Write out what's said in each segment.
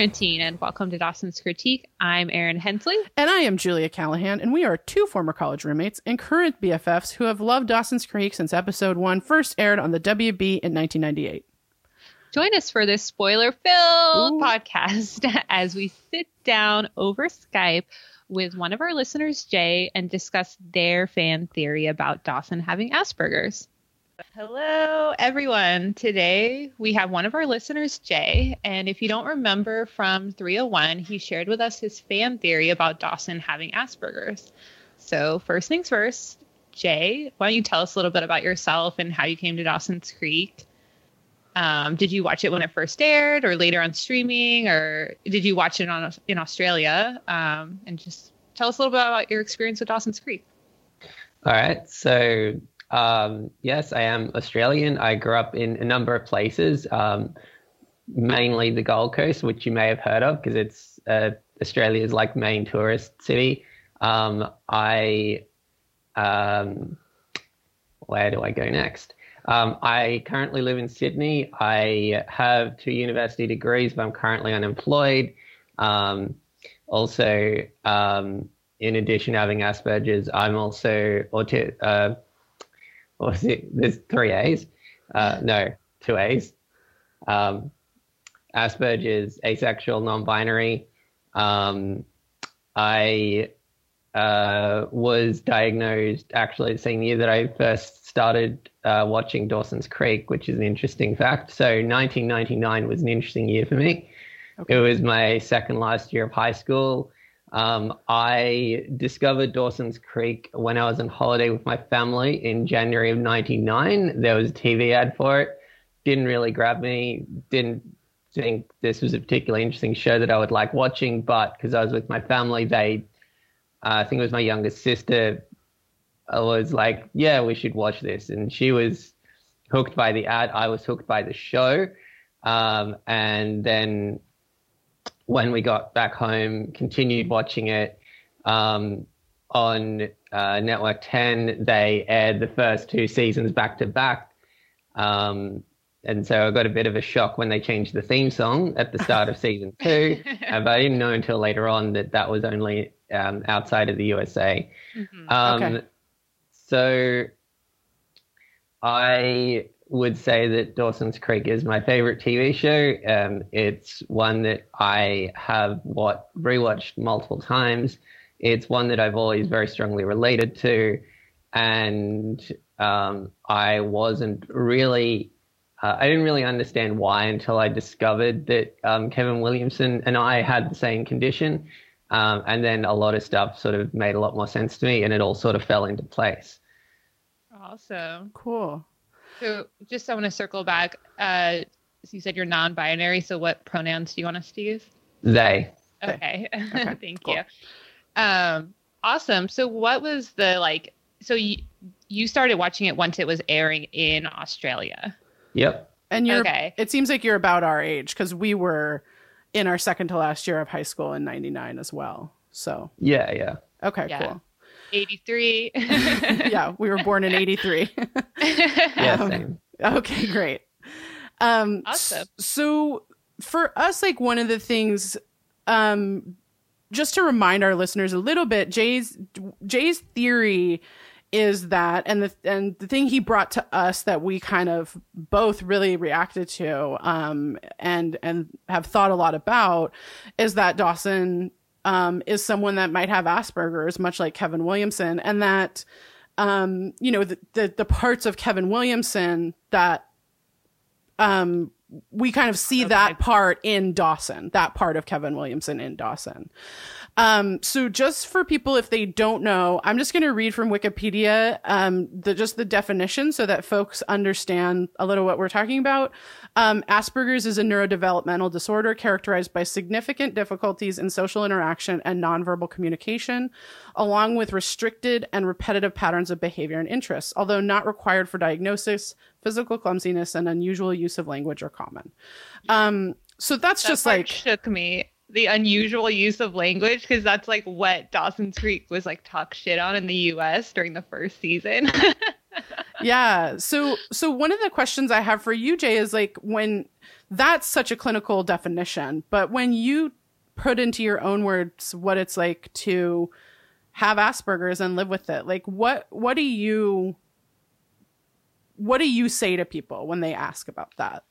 quarantine and welcome to Dawson's Critique. I'm Erin Hensley. And I am Julia Callahan, and we are two former college roommates and current BFFs who have loved Dawson's Creek since episode one first aired on the WB in 1998. Join us for this spoiler filled podcast as we sit down over Skype with one of our listeners, Jay, and discuss their fan theory about Dawson having Asperger's. Hello, everyone. Today we have one of our listeners, Jay. And if you don't remember from 301, he shared with us his fan theory about Dawson having Asperger's. So, first things first, Jay, why don't you tell us a little bit about yourself and how you came to Dawson's Creek? Um, did you watch it when it first aired or later on streaming, or did you watch it on, in Australia? Um, and just tell us a little bit about your experience with Dawson's Creek. All right. So, um, yes, I am Australian. I grew up in a number of places, um, mainly the Gold Coast, which you may have heard of because it's uh, Australia's like main tourist city. Um, I, um, where do I go next? Um, I currently live in Sydney. I have two university degrees, but I'm currently unemployed. Um, also, in addition to having Asperger's, I'm also auti- uh, what was it? There's three A's. Uh, no, two A's. Um, Asperger's, asexual, non-binary. Um, I uh, was diagnosed actually the same year that I first started uh, watching Dawson's Creek, which is an interesting fact. So 1999 was an interesting year for me. Okay. It was my second last year of high school. Um, I discovered Dawson's Creek when I was on holiday with my family in January of 99. There was a TV ad for it. Didn't really grab me. Didn't think this was a particularly interesting show that I would like watching, but because I was with my family, they, uh, I think it was my youngest sister, I was like, yeah, we should watch this. And she was hooked by the ad. I was hooked by the show. Um, and then when we got back home, continued watching it um, on uh, Network 10. They aired the first two seasons back to back. Um, and so I got a bit of a shock when they changed the theme song at the start of season two. uh, but I didn't know until later on that that was only um, outside of the USA. Mm-hmm. Um, okay. So I would say that Dawson's Creek is my favorite TV show. Um, it's one that I have what rewatched multiple times. It's one that I've always very strongly related to, and um, I wasn't really. Uh, I didn't really understand why until I discovered that um, Kevin Williamson and I had the same condition. Um, and then a lot of stuff sort of made a lot more sense to me and it all sort of fell into place. Awesome. Cool. So just I want to circle back. Uh, so you said you're non-binary. So what pronouns do you want us to use? They. Okay. okay. Thank cool. you. Um, awesome. So what was the like? So you you started watching it once it was airing in Australia. Yep. And you're. Okay. It seems like you're about our age because we were in our second to last year of high school in '99 as well. So. Yeah. Yeah. Okay. Yeah. Cool. 83. yeah, we were born in 83. yeah, um. Okay, great. Um, awesome. So for us, like one of the things, um, just to remind our listeners a little bit, Jay's Jay's theory is that and the and the thing he brought to us that we kind of both really reacted to um and and have thought a lot about is that Dawson um, is someone that might have Asperger's, much like Kevin Williamson, and that um, you know the, the, the parts of Kevin Williamson that um, we kind of see okay. that part in Dawson, that part of Kevin Williamson in Dawson. Um, so just for people, if they don't know, I'm just going to read from Wikipedia, um, the, just the definition so that folks understand a little what we're talking about. Um, Asperger's is a neurodevelopmental disorder characterized by significant difficulties in social interaction and nonverbal communication, along with restricted and repetitive patterns of behavior and interests. Although not required for diagnosis, physical clumsiness and unusual use of language are common. Um, so that's that just like shook me the unusual use of language because that's like what Dawson's Creek was like talk shit on in the US during the first season. yeah. So so one of the questions I have for you Jay is like when that's such a clinical definition. But when you put into your own words what it's like to have Asperger's and live with it, like what what do you what do you say to people when they ask about that?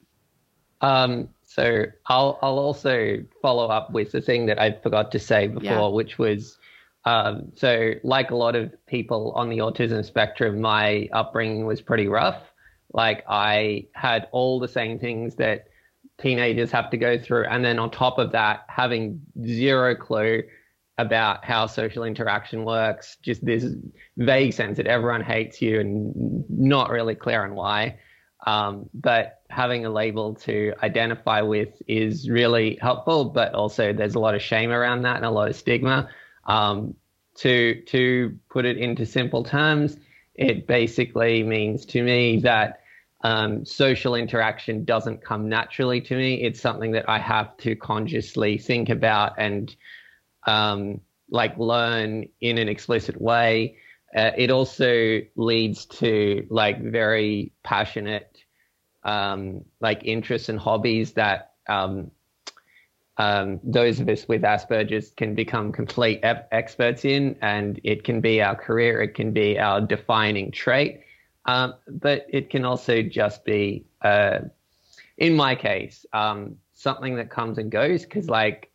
Um, so I'll I'll also follow up with the thing that I forgot to say before, yeah. which was um, so like a lot of people on the autism spectrum, my upbringing was pretty rough. Like I had all the same things that teenagers have to go through, and then on top of that, having zero clue about how social interaction works, just this vague sense that everyone hates you and not really clear on why. Um, but having a label to identify with is really helpful, but also there's a lot of shame around that and a lot of stigma. Um, to to put it into simple terms, it basically means to me that um, social interaction doesn't come naturally to me. It's something that I have to consciously think about and um, like learn in an explicit way. Uh, it also leads to like very passionate um, like interests and hobbies that um, um, those of us with Asperger's can become complete ep- experts in, and it can be our career, it can be our defining trait, um, but it can also just be, uh, in my case, um, something that comes and goes. Because, like,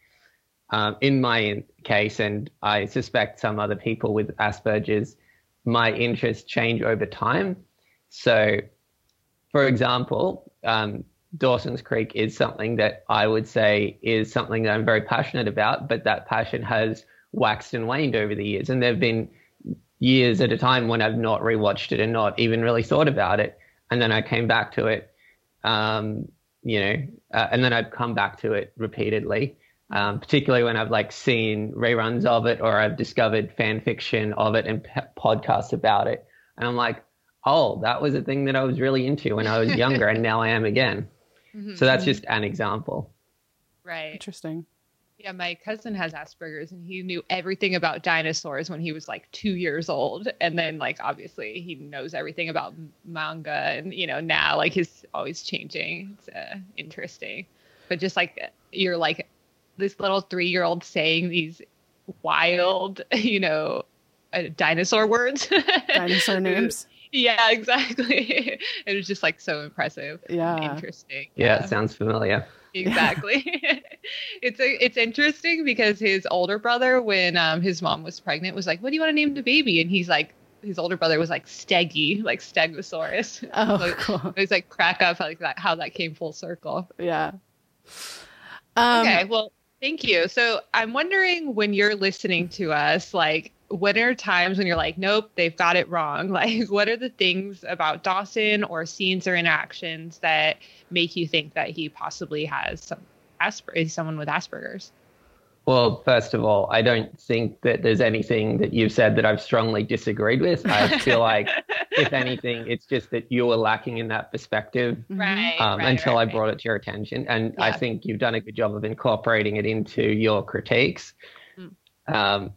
um, in my case, and I suspect some other people with Asperger's, my interests change over time. So, for example, um, Dawson's Creek is something that I would say is something that I'm very passionate about, but that passion has waxed and waned over the years. And there have been years at a time when I've not rewatched it and not even really thought about it. And then I came back to it, um, you know, uh, and then I've come back to it repeatedly, um, particularly when I've like seen reruns of it or I've discovered fan fiction of it and p- podcasts about it. And I'm like, oh, that was a thing that I was really into when I was younger, and now I am again. Mm-hmm. So that's mm-hmm. just an example. Right. Interesting. Yeah, my cousin has Asperger's and he knew everything about dinosaurs when he was like two years old. And then, like, obviously, he knows everything about manga and, you know, now, like, he's always changing. It's uh, interesting. But just like you're like this little three year old saying these wild, you know, uh, dinosaur words, dinosaur names. Yeah, exactly. it was just like so impressive. Yeah. Interesting. Yeah, yeah, it sounds familiar. Exactly. it's a, it's interesting because his older brother, when um, his mom was pregnant, was like, "What do you want to name the baby?" And he's like, his older brother was like Steggy, like Stegosaurus. Oh, so cool. It was like crack up like that, how that came full circle. Yeah. Um, okay. Well, thank you. So I'm wondering when you're listening to us, like what are times when you're like, nope, they've got it wrong? Like, what are the things about Dawson or scenes or interactions that make you think that he possibly has some Asper- someone with Asperger's? Well, first of all, I don't think that there's anything that you've said that I've strongly disagreed with. I feel like, if anything, it's just that you were lacking in that perspective right, um, right, until right, I brought it to your attention. And yeah. I think you've done a good job of incorporating it into your critiques. Mm. Um,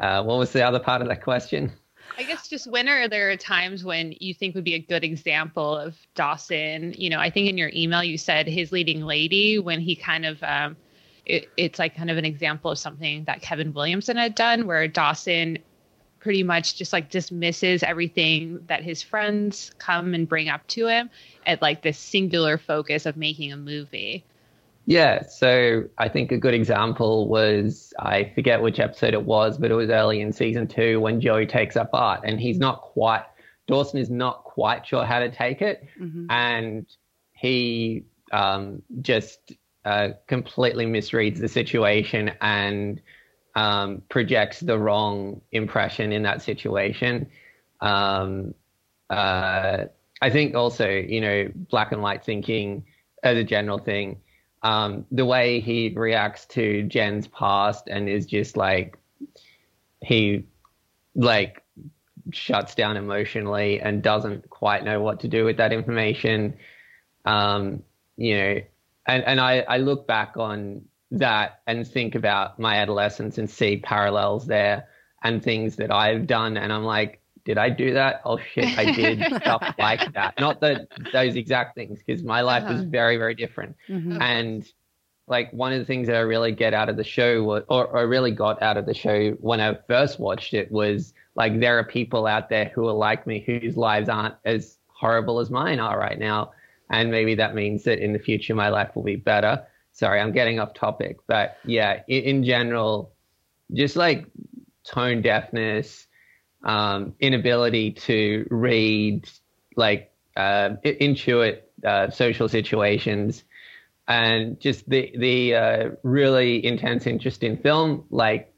uh, what was the other part of that question? I guess just when are there times when you think would be a good example of Dawson? You know, I think in your email you said his leading lady when he kind of um, it, it's like kind of an example of something that Kevin Williamson had done where Dawson pretty much just like dismisses everything that his friends come and bring up to him at like this singular focus of making a movie. Yeah, so I think a good example was I forget which episode it was, but it was early in season two when Joey takes up art, and he's not quite Dawson is not quite sure how to take it, mm-hmm. and he um, just uh, completely misreads the situation and um, projects the wrong impression in that situation. Um, uh, I think also, you know, black and white thinking as a general thing um, the way he reacts to Jen's past and is just like he like shuts down emotionally and doesn't quite know what to do with that information. Um, you know, and, and I, I look back on that and think about my adolescence and see parallels there and things that I've done. And I'm like, did I do that? Oh shit, I did stuff like that. Not that those exact things, because my life uh-huh. was very, very different. Mm-hmm. And like one of the things that I really get out of the show, was, or, or I really got out of the show when I first watched it, was like there are people out there who are like me whose lives aren't as horrible as mine are right now, and maybe that means that in the future my life will be better. Sorry, I'm getting off topic, but yeah, in, in general, just like tone deafness, um, inability to read like uh, intuit uh, social situations, and just the the uh, really intense interest in film, like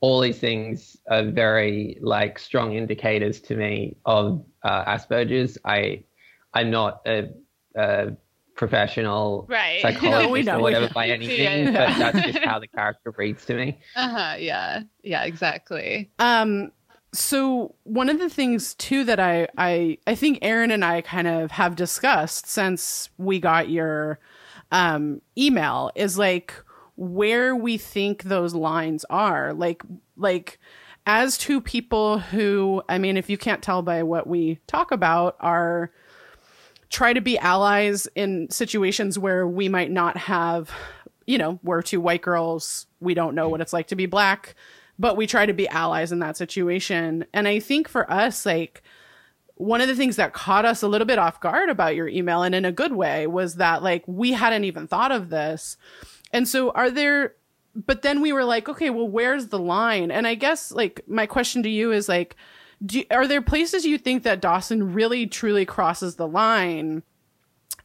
all these things are very like strong indicators to me of uh, Asperger's. I I'm not a, a professional right. psychologist no, or whatever by anything, yeah. but that's just how the character reads to me. Uh huh. Yeah. Yeah. Exactly. Um. So one of the things too that I I I think Erin and I kind of have discussed since we got your um email is like where we think those lines are like like as two people who i mean if you can't tell by what we talk about are try to be allies in situations where we might not have, you know, we're two white girls. We don't know what it's like to be black, but we try to be allies in that situation. And I think for us, like, one of the things that caught us a little bit off guard about your email and in a good way was that like we hadn't even thought of this. And so are there but then we were like, okay, well where's the line? And I guess like my question to you is like do, are there places you think that Dawson really truly crosses the line?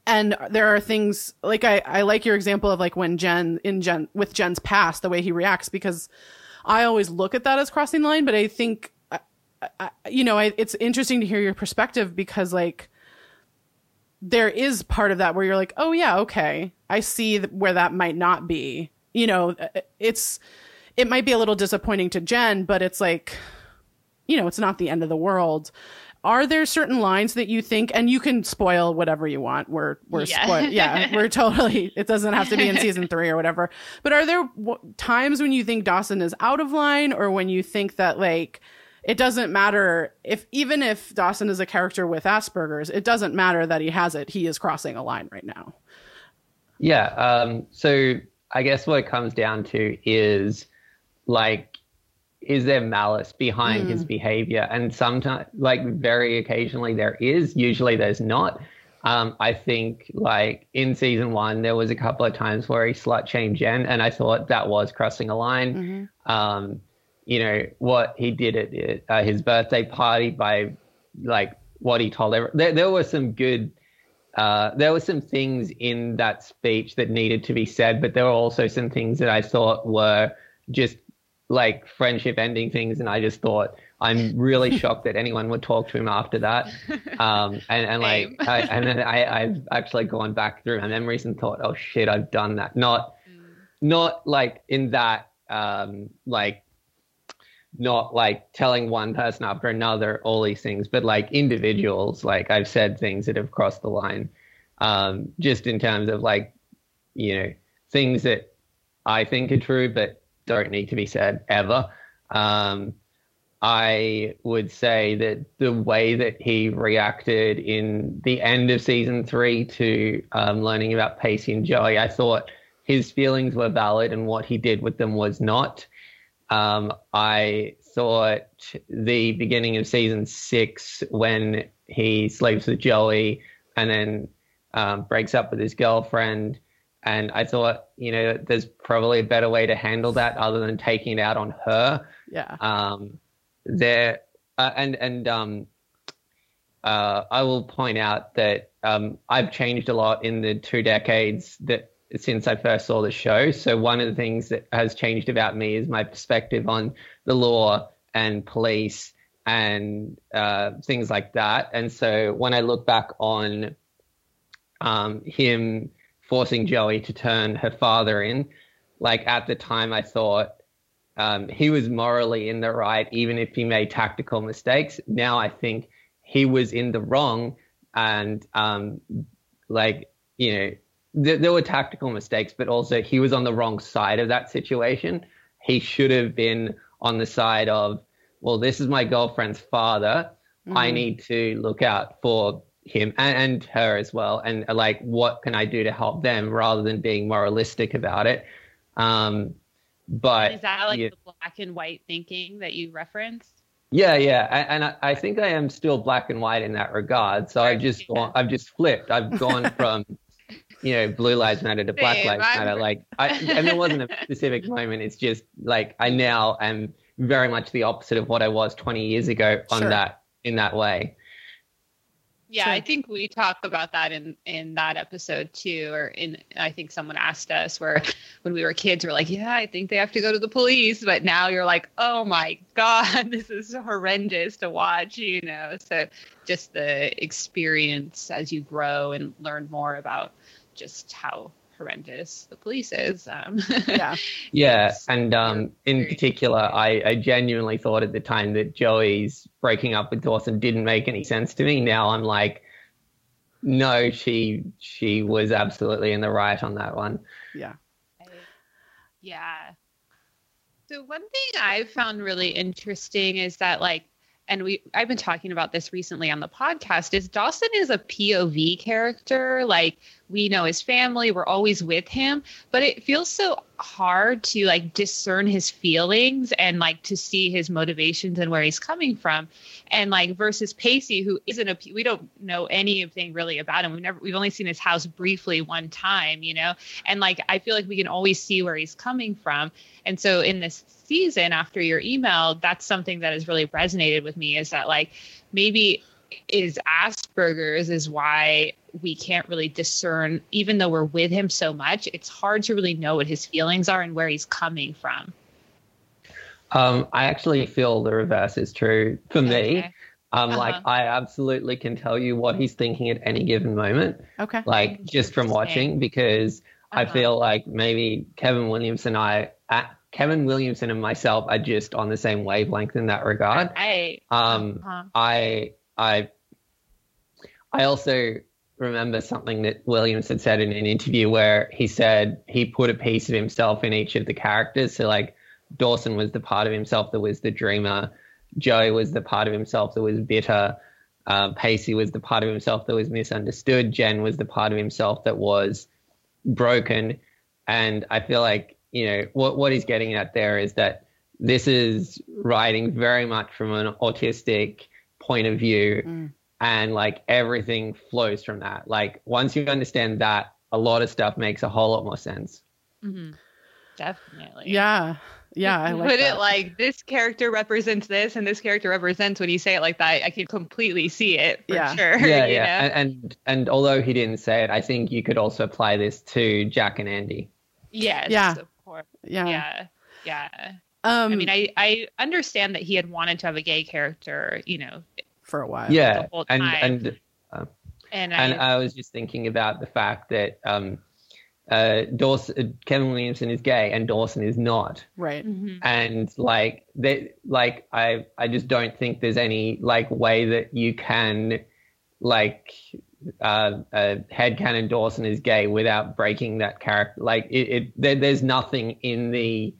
And there are things like I, I like your example of like when Jen in Jen with Jen's past, the way he reacts, because I always look at that as crossing the line, but I think, I, I, you know, I, it's interesting to hear your perspective because like there is part of that where you're like, oh yeah, okay, I see where that might not be. You know, uh, it's it might be a little disappointing to Jen, but it's like you know, it's not the end of the world. Are there certain lines that you think, and you can spoil whatever you want? We're we're yeah, spoil- yeah we're totally. It doesn't have to be in season three or whatever. But are there w- times when you think Dawson is out of line, or when you think that like it doesn't matter if even if Dawson is a character with Asperger's, it doesn't matter that he has it. He is crossing a line right now. Yeah. Um, so I guess what it comes down to is like is there malice behind mm. his behavior? And sometimes, like very occasionally, there is. Usually, there's not. Um, I think, like in season one, there was a couple of times where he slut shamed Jen, and I thought that was crossing a line. Mm-hmm. Um, you know what he did at uh, his birthday party by, like, what he told everyone. There, there were some good. Uh, there were some things in that speech that needed to be said, but there were also some things that I thought were just like friendship ending things, and I just thought I'm really shocked that anyone would talk to him after that. Um, and, and like, I, and then I, I've actually gone back through my memories and thought, oh shit, I've done that. Not, mm. not like in that, um, like, not like telling one person after another all these things, but like individuals, like I've said things that have crossed the line, um, just in terms of like, you know, things that I think are true, but don't need to be said ever. Um, I would say that the way that he reacted in the end of season three to um, learning about Pacey and Joey, I thought his feelings were valid and what he did with them was not. Um, I thought the beginning of season six, when he sleeps with Joey and then um, breaks up with his girlfriend, and I thought, you know, there's probably a better way to handle that other than taking it out on her. Yeah. Um, there, uh, and and um, uh, I will point out that um, I've changed a lot in the two decades that since I first saw the show. So one of the things that has changed about me is my perspective on the law and police and uh, things like that. And so when I look back on um, him forcing Joey to turn her father in. Like at the time, I thought um, he was morally in the right, even if he made tactical mistakes. Now I think he was in the wrong, and um, like you know, th- there were tactical mistakes, but also he was on the wrong side of that situation. He should have been on the side of well, this is my girlfriend's father. I Mhm. need to look out for him and, and her as well. And uh, like, what can I do to help them rather than being moralistic about it? Um, but Is that like yeah. the black and white thinking that you referenced? Yeah, yeah, A- and I, I think I am still black and white in that regard. So I've just gone, I've just flipped. I've gone from, you know, blue lives matter to black Same, lives I'm- matter. Like, I, and there wasn't a specific moment. It's just like I now am very much the opposite of what I was 20 years ago on Sure. that in that way. Yeah, Sure. I think we talk about that in in that episode too, or in I think someone asked us where when we were kids, we are like, yeah, I think they have to go to the police, but now you're like, oh my god, this is horrendous to watch, you know. So just the experience as you grow and learn more about just how horrendous the police is. Um, Yeah. Yeah, and um, in particular, I, I genuinely thought at the time that Joey's breaking up with Dawson didn't make any sense to me. Now I'm like, no, she she was absolutely in the right on that one. Yeah. Yeah. So one thing I've found really interesting is that like and we I've been talking about this recently on the podcast is Dawson is a POV character. Like we know his family we're always with him but it feels so hard to like discern his feelings and like to see his motivations and where he's coming from. And like versus Pacey who isn't a we don't know anything really about him. We've never we've only seen his house briefly one time you know? And like I feel like we can always see where he's coming from. And so in this season after your email, that's something that has really resonated with me is that like maybe is Asperger's is why we can't really discern, even though we're with him so much, it's hard to really know what his feelings are and where he's coming from. Um, I actually feel the reverse is true for me. Okay. Um, like Uh-huh. I absolutely can tell you what he's thinking at any given moment, Okay. like just from watching, because I Uh-huh. feel like maybe Kevin Williamson, and I, uh, Kevin Williamson and myself are just on the same wavelength in that regard. I, Um, uh-huh. I I I also remember something that Williams had said in an interview where he said he put a piece of himself in each of the characters. So like Dawson was the part of himself that was the dreamer, Joey was the part of himself that was bitter, uh, Pacey was the part of himself that was misunderstood, Jen was the part of himself that was broken, and I feel like you know what what he's getting at there is that this is writing very much from an autistic point of view Mm. and like everything flows from that like once you understand that a lot of stuff makes a whole lot more sense Mhm. definitely. Yeah. Yeah. I like Put that. it like this character represents this and this character represents when you say it like that, I can completely see it for Yeah. sure. yeah yeah and, and and although he didn't say it i think you could also apply this to jack and andy Yes. Yeah. Of course. yeah. Yeah. Yeah. Um, I mean, I, I understand that he had wanted to have a gay character, you know, for a while. yeah the whole and time. and and, and I, i was just thinking about the fact that um uh dawson kevin williamson is gay and dawson is not Right. Mhm. and like they like i i just don't think there's any like way that you can like uh, uh headcanon dawson is gay without breaking that character like it, it there, there's nothing in the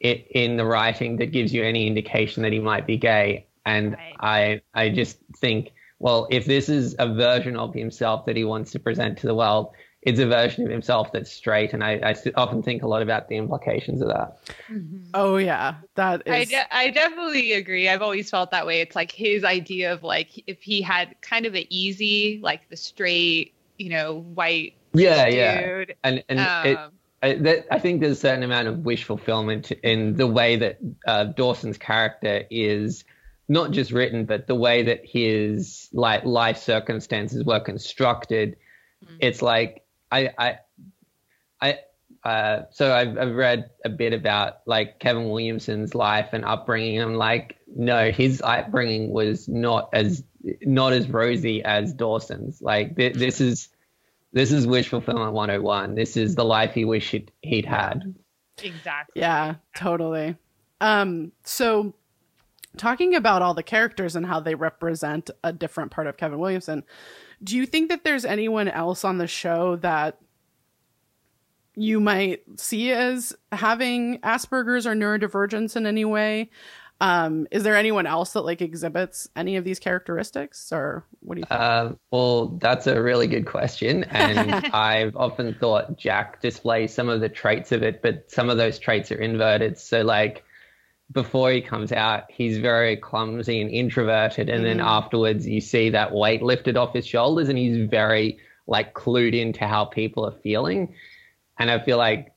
it in the writing that gives you any indication that he might be gay and Right. i i just think well if this is a version of himself that he wants to present to the world it's a version of himself that's straight and I, I often think a lot about the implications of that Mhm. Oh yeah, that I, de- I definitely agree. I've always felt that way. It's like his idea of like if he had kind of an easy, like the straight, you know, white yeah yeah dude. and and it, um, I, that, I think there's a certain amount of wish fulfillment in the way that uh, Dawson's character is not just written, but the way that his like life circumstances were constructed. Mhm. It's like I I I uh, so I've, I've read a bit about like Kevin Williamson's life and upbringing. I'm like, no, his upbringing was not as not as rosy as Dawson's. Like th- this is this is wish fulfillment 101. This is the life he wished he'd, he'd had. exactly. Yeah, totally. Um, so talking about all the characters and how they represent a different part of Kevin Williamson, do you think that there's anyone else on the show that you might see as having Asperger's or neurodivergence in any way? Um, is there anyone else that like exhibits any of these characteristics, or what do you think? Uh, well, that's a really good question, and I've often thought Jack displays some of the traits of it, but some of those traits are inverted. So, like before he comes out, he's very clumsy and introverted, and then afterwards, you see that weight lifted off his shoulders, and he's very like clued into how people are feeling, and I feel like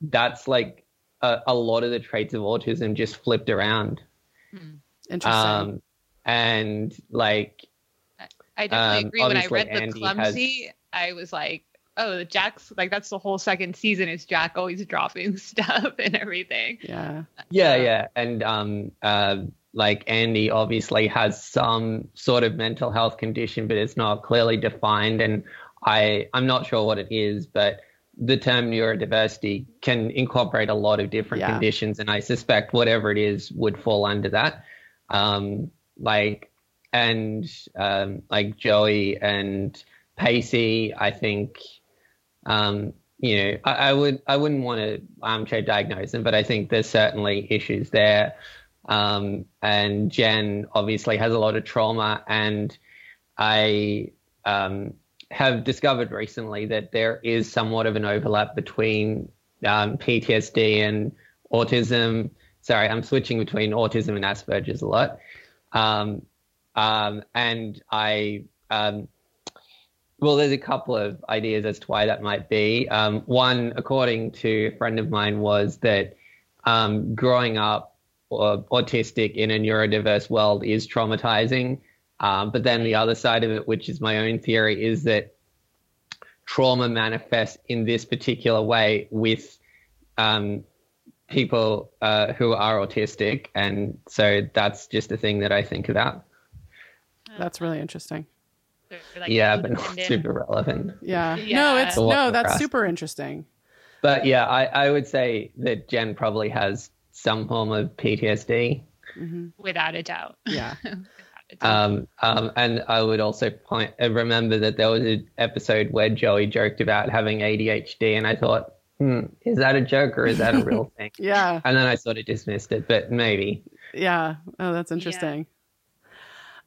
that's like a, a lot of the traits of autism just flipped around. Interesting. Um, and like I definitely Um, agree. When I obviously read the Andy clumsy, I was like, oh, Jack's like that's the whole second season is Jack always dropping stuff and everything. yeah. Yeah, yeah, and um, uh, like Andy obviously has some sort of mental health condition, but it's not clearly defined, and I I'm not sure what it is, but the term neurodiversity can incorporate a lot of different Yeah. conditions, and I suspect whatever it is would fall under that. Um, like and um, like Joey and Pacey, I think um, you know, I, I would I wouldn't want to armchair diagnose them, but I think there's certainly issues there. Um, and Jen obviously has a lot of trauma, and I um, have discovered recently that there is somewhat of an overlap between um, PTSD and autism. Sorry, I'm switching between autism and Asperger's a lot. Um, um, and I um, well, there's a couple of ideas as to why that might be. Um, one, according to a friend of mine, was that um, growing up uh, autistic in a neurodiverse world is traumatizing. Um, but then the other side of it, which is my own theory, is that trauma manifests in this particular way with um, people uh, who are autistic. And so that's just a thing that I think about. That's really interesting. Like, yeah, but not super relevant. Yeah. Yeah. No, it's no, that's grass. super interesting. But yeah, I, I would say that Jen probably has some form of PTSD. without a doubt. Yeah. Without a doubt. Um, um, and I would also point, uh, remember that there was an episode where Joey joked about having ADHD, and I thought, hmm, is that a joke or is that a real thing? Yeah. And then I sort of dismissed it, but maybe. Yeah. Oh, that's interesting.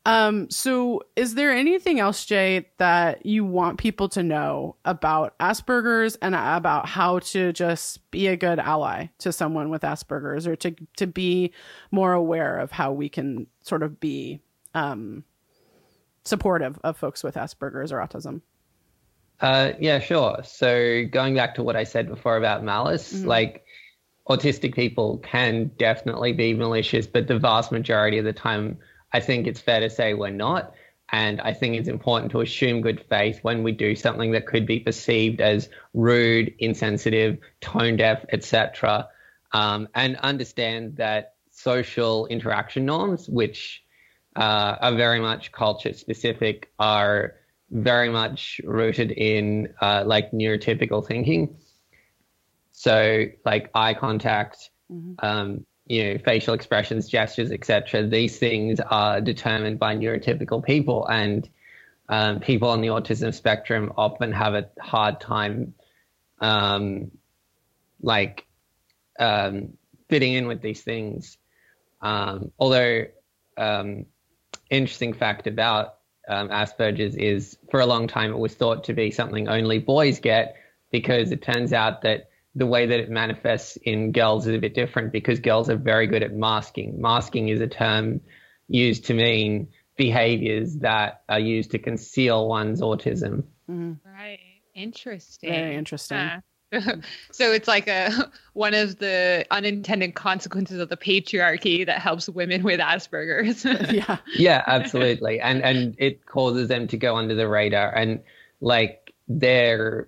Um, so is there anything else, Jay, that you want people to know about Asperger's and about how to just be a good ally to someone with Asperger's or to to be more aware of how we can sort of be um supportive of folks with Asperger's or autism? Uh, yeah, sure. So going back to what I said before about malice, like autistic people can definitely be malicious, but the vast majority of the time, I think it's fair to say we're not. And I think it's important to assume good faith when we do something that could be perceived as rude, insensitive, tone deaf, etc. Um, and understand that social interaction norms, which uh, are very much culture specific, are very much rooted in uh, like neurotypical thinking. So, like eye contact, um, you know, facial expressions, gestures, etc. These things are determined by neurotypical people, and um, people on the autism spectrum often have a hard time, um, like, um, fitting in with these things. Um, although, um, interesting fact about um, Asperger's is for a long time it was thought to be something only boys get because it turns out that the way that it manifests in girls is a bit different because girls are very good at masking. Masking is a term used to mean behaviors that are used to conceal one's autism. Right. Interesting. Very interesting. Huh. so it's like a one of the unintended consequences of the patriarchy that helps women with Asperger's. yeah. yeah absolutely and and it causes them to go under the radar and like their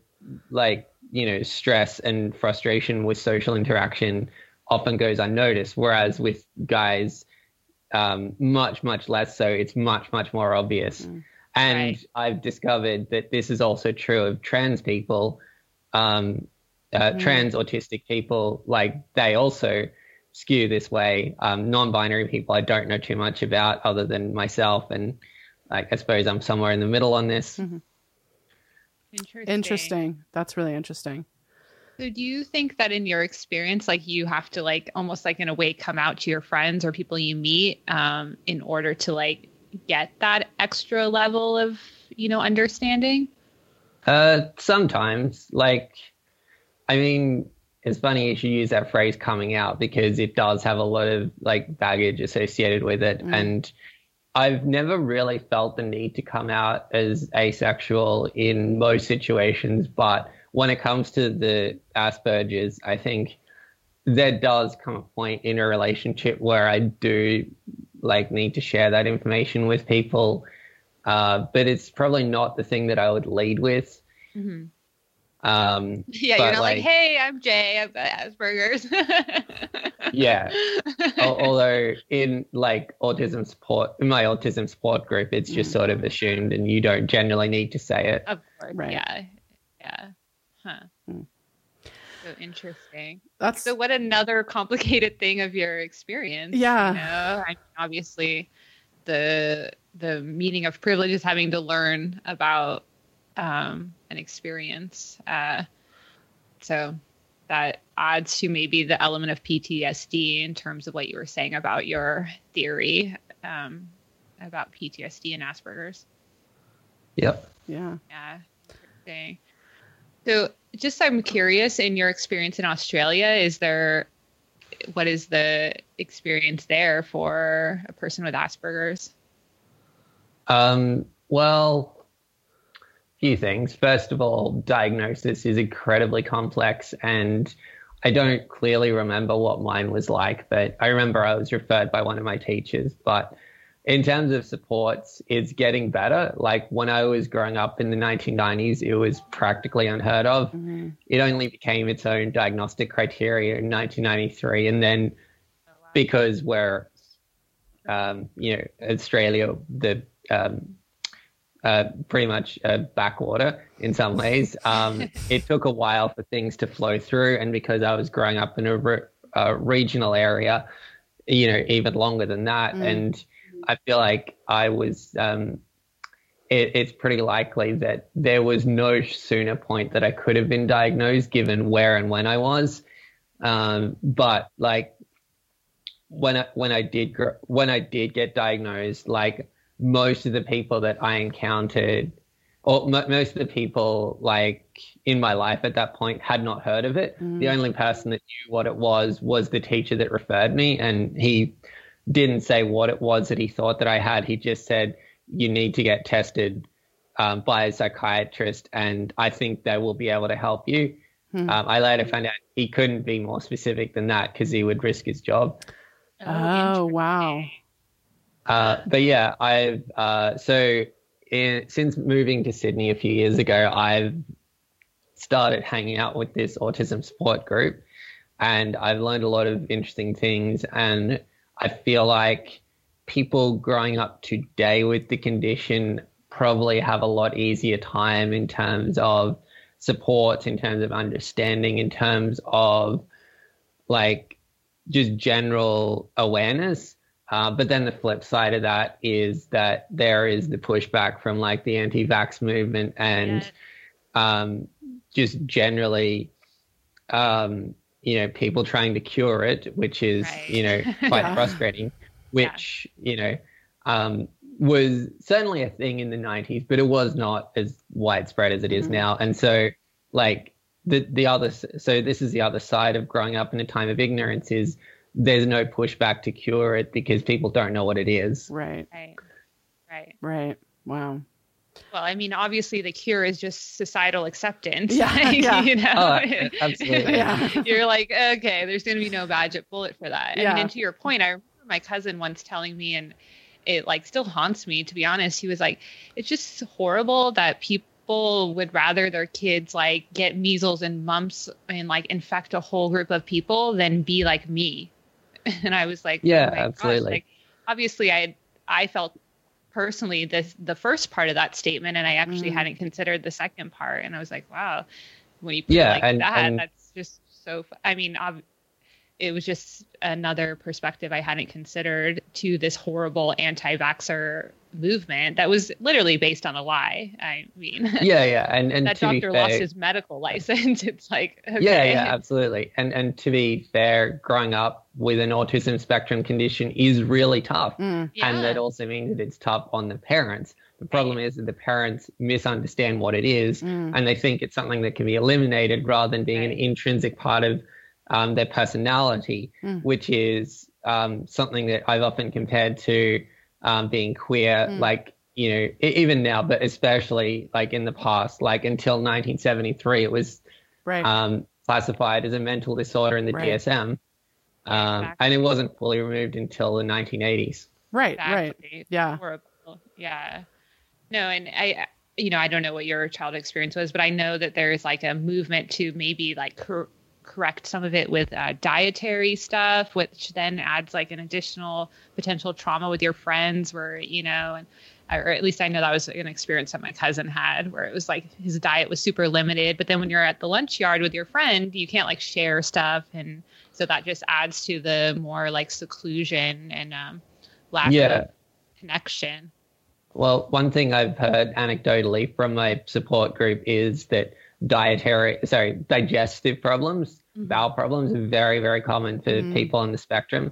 like you know stress and frustration with social interaction often goes unnoticed whereas with guys um, much much less so it's much much more obvious and Right. i've discovered that this is also true of trans people um, uh, trans autistic people like they also skew this way. Um, non-binary people, I don't know too much about other than myself, and like I suppose I'm somewhere in the middle on this. Interesting. Interesting. That's really interesting. So do you think that in your experience, like you have to like almost like in a way come out to your friends or people you meet um, in order to like get that extra level of you know understanding? Uh, sometimes, like, I mean, it's funny you should use that phrase "coming out" because it does have a lot of like baggage associated with it, Mm. and I've never really felt the need to come out as asexual in most situations, but when it comes to the Asperger's, I think there does come a point in a relationship where I do like need to share that information with people. Uh, but it's probably not the thing that I would lead with. Mhm. Um, Yeah, you're not like, like- hey, I'm Jay, I've got Asperger's. yeah. Although in like autism support, in my autism support group, it's just sort of assumed, and you don't generally need to say it. Of course, Right. yeah, yeah, huh. Mm. So interesting. That's So, what another complicated thing of your experience? Yeah. You know? I mean, obviously, the the meaning of privilege is having to learn about um, an experience. Uh, so that adds to maybe the element of PTSD in terms of what you were saying about your theory um, about PTSD and Asperger's. Yep. yeah. Yeah. Interesting. So just I'm curious in your experience in Australia, is there what is the experience there for a person with Asperger's? Um, well, few things. First of all, diagnosis is incredibly complex, and I don't clearly remember what mine was like, but I remember I was referred by one of my teachers. But in terms of supports, it's getting better. Like when I was growing up in the 1990s, it was practically unheard of. Mhm. It only became its own diagnostic criteria in 1993, and then because we're, um, you know, Australia, the um, uh, pretty much a backwater in some ways. Um, it took a while for things to flow through, and because I was growing up in a, re- a regional area, you know, even longer than that, Mm. and I feel like I was. Um, it, it's pretty likely that there was no sooner point that I could have been diagnosed, given where and when I was. Um, but like when I, when I did gr- when I did get diagnosed, like most of the people that I encountered, or mo most of the people like in my life at that point had not heard of it. Mm. The only person that knew what it was was the teacher that referred me, and he didn't say what it was that he thought that I had. He just said you need to get tested um, by a psychiatrist, and I think they will be able to help you. Hmm. Um, I later found out he couldn't be more specific than that because he would risk his job. Oh, wow. Uh, but yeah, I've uh, so in, since moving to Sydney a few years ago, I've started hanging out with this autism support group, and I've learned a lot of interesting things. And I feel like people growing up today with the condition probably have a lot easier time in terms of support, in terms of understanding, in terms of like just general awareness. Uh, but then the flip side of that is that there is the pushback from like the anti-vax movement and um, just generally, um, you know, people trying to cure it, which is Right. you know quite Yeah. frustrating. Which you know um, was certainly a thing in the '90s, but it was not as widespread as it is Mhm. now. And so, like the the other, so this is the other side of growing up in a time of ignorance is there's no pushback to cure it because people don't know what it is. Right. Right. Right. Right. Wow. Well, I mean, obviously, the cure is just societal acceptance. Yeah, yeah. You know, Oh, absolutely. Yeah. You're like, okay, there's going to be no magic bullet for that. Yeah. And, and to your point, I remember my cousin once telling me, and it like still haunts me. To be honest, he was like, it's just horrible that people would rather their kids like get measles and mumps and like infect a whole group of people than be like me. And I was like, Yeah, oh my gosh, absolutely. Like, obviously, I I felt personally this the first part of that statement, and I actually Mm. hadn't considered the second part. And I was like, wow, when you put it like and- that, and- that's just so. I mean, ob- it was just another perspective I hadn't considered to this horrible anti-vaxxer movement that was literally based on a lie. I mean, yeah, yeah, and and that to be doctor fair, lost his medical license. It's like okay. yeah, yeah, absolutely. And and to be fair, growing up with an autism spectrum condition is really tough, Mm. Yeah. and that also means that it's tough on the parents. The problem is that the parents misunderstand what it is, Mm. and they think it's something that can be eliminated rather than being an intrinsic part of um, their personality, Mm. which is um, something that I've often compared to um, being queer, Mm. like you know, even now, but especially like in the past, like until 1973, it was Right. um, classified as a mental disorder in the Right. DSM, um, Exactly. and it wasn't fully removed until the 1980s. right. Right. Yeah. Horrible. Yeah. No, and I, you know, I don't know what your child experience was, but I know that there's like a movement to maybe like cor- correct some of it with uh, dietary stuff, which then adds like an additional potential trauma with your friends, where you know, and or at least I know that was an experience that my cousin had, where it was like his diet was super limited, but then when you're at the lunch yard with your friend, you can't like share stuff, and so that just adds to the more like seclusion and um, lack Yeah. of connection. Well, one thing I've heard anecdotally from my support group is that dietary, sorry, digestive problems, Mhm. bowel problems, are very, very common for Mm. people on the spectrum.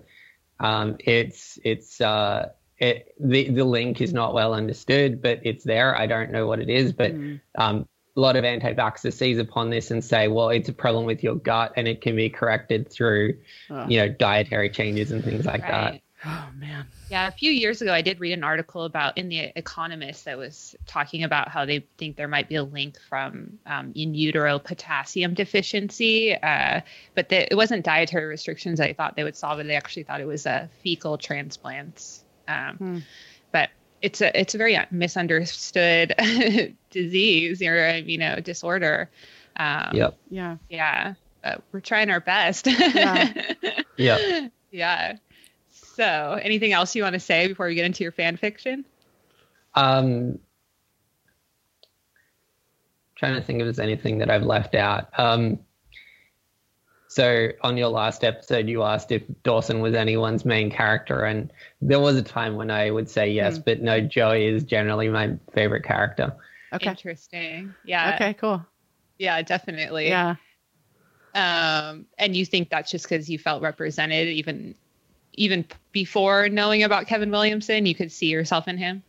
Um, it's it's uh, it, the the link is not well understood, but it's there. I don't know what it is, but Mm. um, a lot of anti-vaxxers seize upon this and say, well, it's a problem with your gut, and it can be corrected through, Ugh. you know, dietary changes and things like that. Right. Oh man. Yeah, a few years ago, I did read an article about in the Economist that was talking about how they think there might be a link from um, in utero potassium deficiency, uh, but the, it wasn't dietary restrictions. I thought they would solve it. They actually thought it was uh, fecal transplants. Um, Hmm. But it's a it's a very misunderstood disease or you know disorder. Um, Yep. Yeah. Yeah, but we're trying our best. Yeah. Yep. yeah. So, anything else you want to say before we get into your fan fiction? Um, trying to think if there's anything that I've left out. Um, so on your last episode, you asked if Dawson was anyone's main character, and there was a time when I would say yes, but no, Joey is generally my favorite character. Okay. Interesting. Yeah. Okay. Cool. Yeah, definitely. Yeah. Um, and you think that's just because you felt represented, even even before knowing about Kevin Williamson, you could see yourself in him.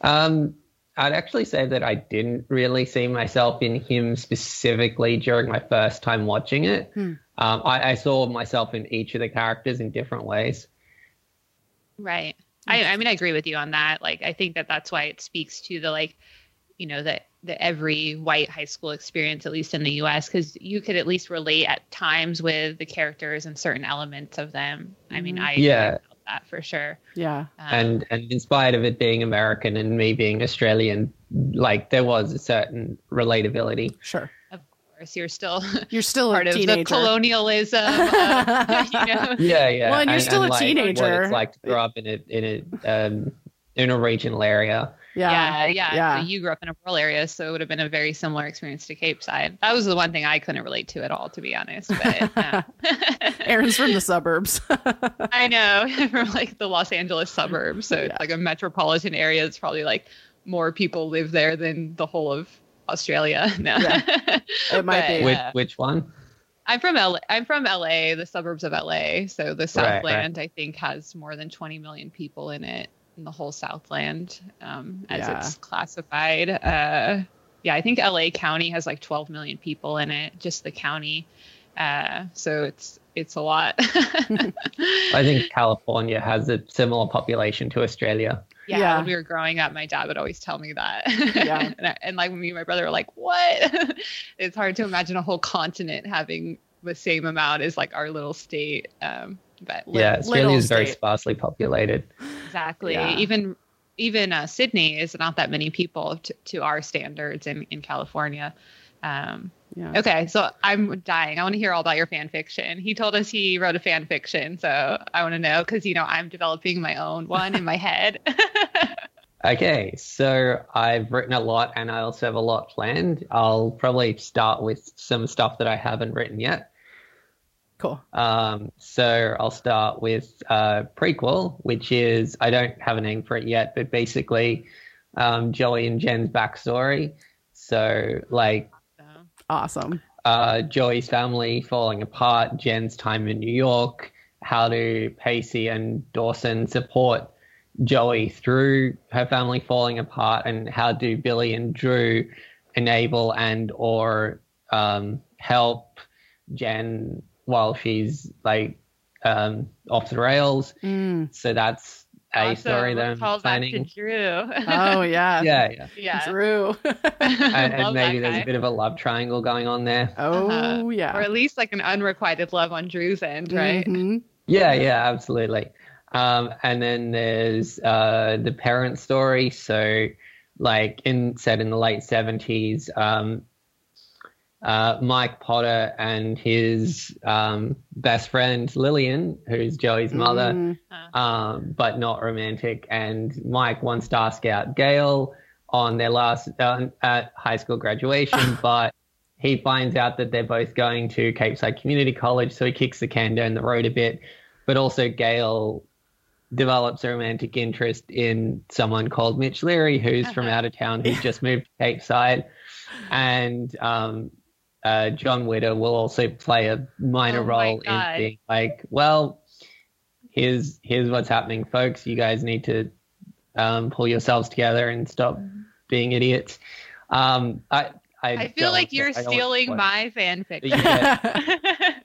Um, I'd actually say that I didn't really see myself in him specifically during my first time watching it. Hmm. Um, I, I saw myself in each of the characters in different ways. Right. I, I mean, I agree with you on that. Like, I think that that's why it speaks to the like, you know, the the every white high school experience, at least in the U.S., because you could at least relate at times with the characters and certain elements of them. I mean, Mhm. I Yeah. I felt that for sure. Yeah. Um, and and in spite of it being American and me being Australian, like there was a certain relatability. Sure. of course, you're still You're still part a of teenager. the colonialism. Of, you know, Yeah, yeah. Well, and you're still a like, What teenager. it's like to grow up in a in a um, in a regional area. Yeah. yeah, yeah. Yeah. So you grew up in a rural area, so it would have been a very similar experience to Capeside. That was the one thing I couldn't relate to at all, to be honest. But uh, Erin's from the suburbs. I know from like the Los Angeles suburbs, so Yeah. it's like a metropolitan area. It's probably like more people live there than the whole of Australia. No, It might be. Which Yeah. which one? I'm from LA. I'm from LA, the suburbs of LA. So the right. Southland, I think, has more than 20 million people in it, in the whole Southland, um, as Yeah. it's classified. Uh, yeah, I think LA County has like 12 million people in it, just the county. Uh, so it's it's a lot. I think California has a similar population to Australia. yeah, Yeah. when we were growing up, my dad would always tell me that. Yeah. and, I, and like me and my brother were like, "What?" it's hard to imagine a whole continent having the same amount as like our little state. Um, but Li- yeah, Australia is very state. sparsely populated. exactly, Yeah. even even uh, Sydney is not that many people to, to our standards in in California. Um, Yeah. okay, so I'm dying. I want to hear all about your fan fiction. He told us he wrote a fan fiction, so I want to know because you know I'm developing my own one in my head. Okay, so I've written a lot and I also have a lot planned. I'll probably start with some stuff that I haven't written yet. Cool. Um, so I'll start with uh, prequel, which is I don't have a name for it yet, but basically um, Joey and Jen's backstory. So like Awesome. uh, Joey's family falling apart, Jen's time in New York, how do Pacey and Dawson support Joey through her family falling apart, and how do Billy and Drew enable and or um, help Jen while she's like um, off the rails. Mm. So that's a awesome. story that I'm Call back to planning. Drew. Oh yeah. Yeah, yeah, yeah. Drew. and, and maybe there's a bit of a love triangle going on there. oh Uh-huh. yeah. Or at least like an unrequited love on Drew's end, right? Mhm. Yeah, yeah, absolutely. Um, and then there's uh, the parent story. So, like in set in the late seventies, um, uh, Mike Potter and his um, best friend Lillian, who's Joey's mother, Mm. um, but not romantic. And Mike wants to ask out Gail on their last uh, at high school graduation, but he finds out that they're both going to Capeside Community College, so he kicks the can down the road a bit. But also, Gail develops a romantic interest in someone called Mitch Leery, who's from out of town, who's just moved to Capeside. And um, uh, John Witter will also play a minor Oh role in being like, well, here's here's what's happening, folks. You guys need to um, pull yourselves together and stop being idiots. Um, I I, I feel like you're I don't want to stealing my fanfic. Yeah.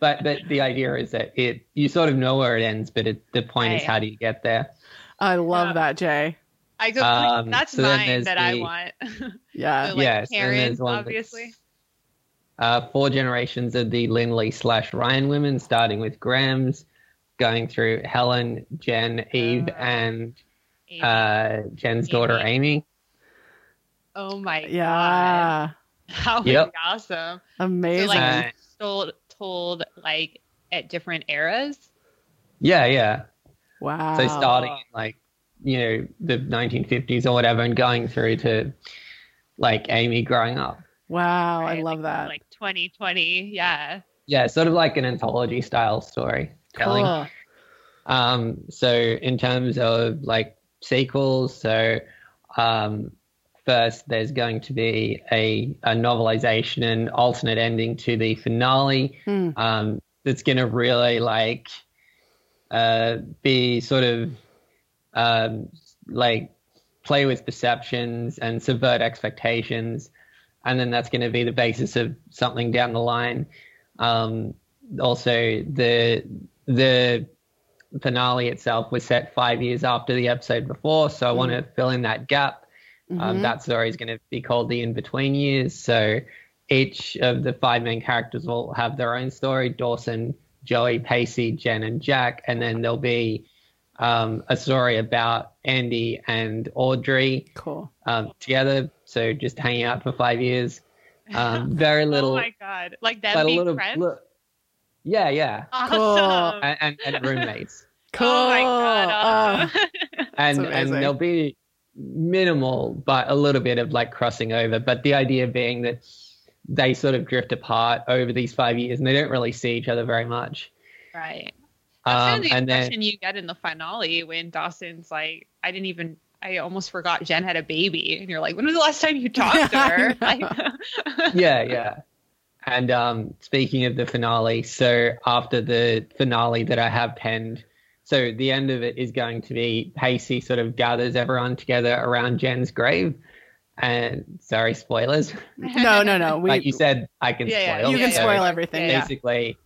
But but the idea is that it you sort of know where it ends, but it, the point is how do you get there? I love Yeah. that, Jay. I go. Um, that's so mine there's that I want. Yeah. So, like yes, and Karen, there's one that's, obviously. Uh, four generations of the Lindley slash Ryan women, starting with Grams, going through Helen, Jen, Eve, Uh, and Amy. uh, Jen's daughter Amy. oh my god, yeah. how Yep. awesome! Amazing. So like Uh, told told like at different eras. Yeah, yeah. wow. So starting in like you know the 1950s or whatever, and going through to like Amy growing up. Wow, I love Like- that. Like 2020, yeah. Yeah, sort of like an anthology style story telling. Cool. Um, so in terms of like sequels, so um, first there's going to be a, a novelization and alternate ending to the finale. Hmm. Um, that's going to really like uh, be sort of um, like play with perceptions and subvert expectations, and then that's going to be the basis of something down the line. Um, also, the the finale itself was set five years after the episode before, so I want to fill in that gap. Um, Mhm. that story is going to be called the in between years. So each of the five main characters will have their own story: Dawson, Joey, Pacey, Jen, and Jack, and then there'll be um, a story about Andie and Audrey Cool. um, together. So just hanging out for five years. Um, very little, oh my god, like but that a being little, friends. li- yeah, yeah, awesome. and, and, and roommates. Cool. Oh my god. Uh, awesome. and and there'll be minimal but a little bit of like crossing over but the idea being that they sort of drift apart over these five years and they don't really see each other very much right. That's kind um, of the and impression then you get in the finale when Dawson's like, I didn't even. I almost forgot Jen had a baby, and you're like, when was the last time you talked to her? Like, yeah yeah and um speaking of the finale so after the finale that i have penned so the end of it is going to be pacey sort of gathers everyone together around jen's grave and sorry spoilers no, no, no. We, like you said i can Yeah, yeah, spoil you can so- spoil everything. Yeah. Yeah. basically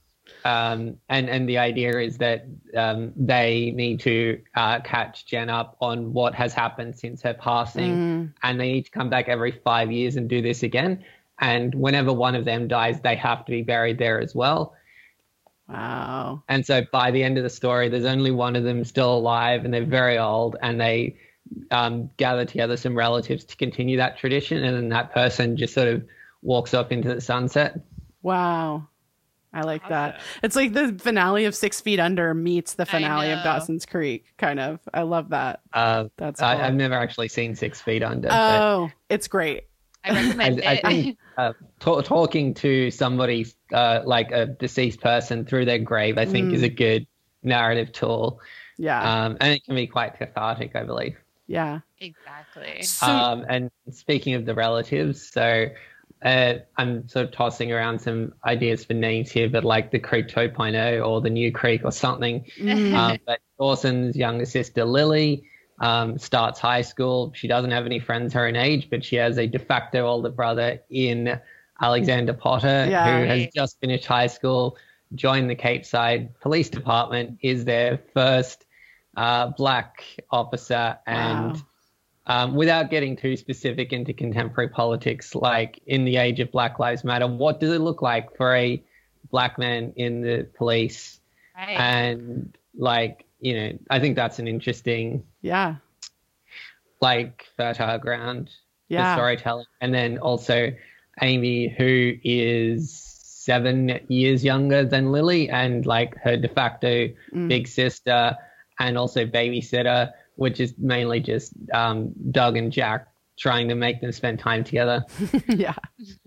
um, and and the idea is that um, they need to uh, catch Jen up on what has happened since her passing, Mm. and they need to come back every five years and do this again. And whenever one of them dies, they have to be buried there as well. Wow. And so by the end of the story, there's only one of them still alive, and they're very old, and they um, gather together some relatives to continue that tradition, and then that person just sort of walks off into the sunset. Wow. I like that. It's like the finale of Six Feet Under meets the finale of. Dawson's Creek, kind of. I love that. Uh, That's cool. I, I've never actually seen Six Feet Under. but oh, it's great. I recommend I, I it. think uh, ta- talking to somebody uh, like a deceased person through their grave, I think, Mm. is a good narrative tool, Yeah. um, and it can be quite cathartic, I believe. yeah. exactly. Um, and speaking of the relatives, so uh, I'm sort of tossing around some ideas for names here, but like the Creek 2.0 or the New Creek or something. mm, Um, but Dawson's younger sister Lily um, starts high school. She doesn't have any friends her own age, but she has a de facto older brother in Alexander Potter, Yeah. who has just finished high school, joined the Capeside Police Department, is their first uh, black officer, and Wow. Um, without getting too specific into contemporary politics, like in the age of Black Lives Matter, what does it look like for a black man in the police? Right. and like you know i think that's an interesting yeah. like fertile ground for storytelling and then also amy who is seven years younger than lily and like her de facto Mm. big sister and also babysitter which is mainly just um, doug and jack trying to make them spend time together yeah.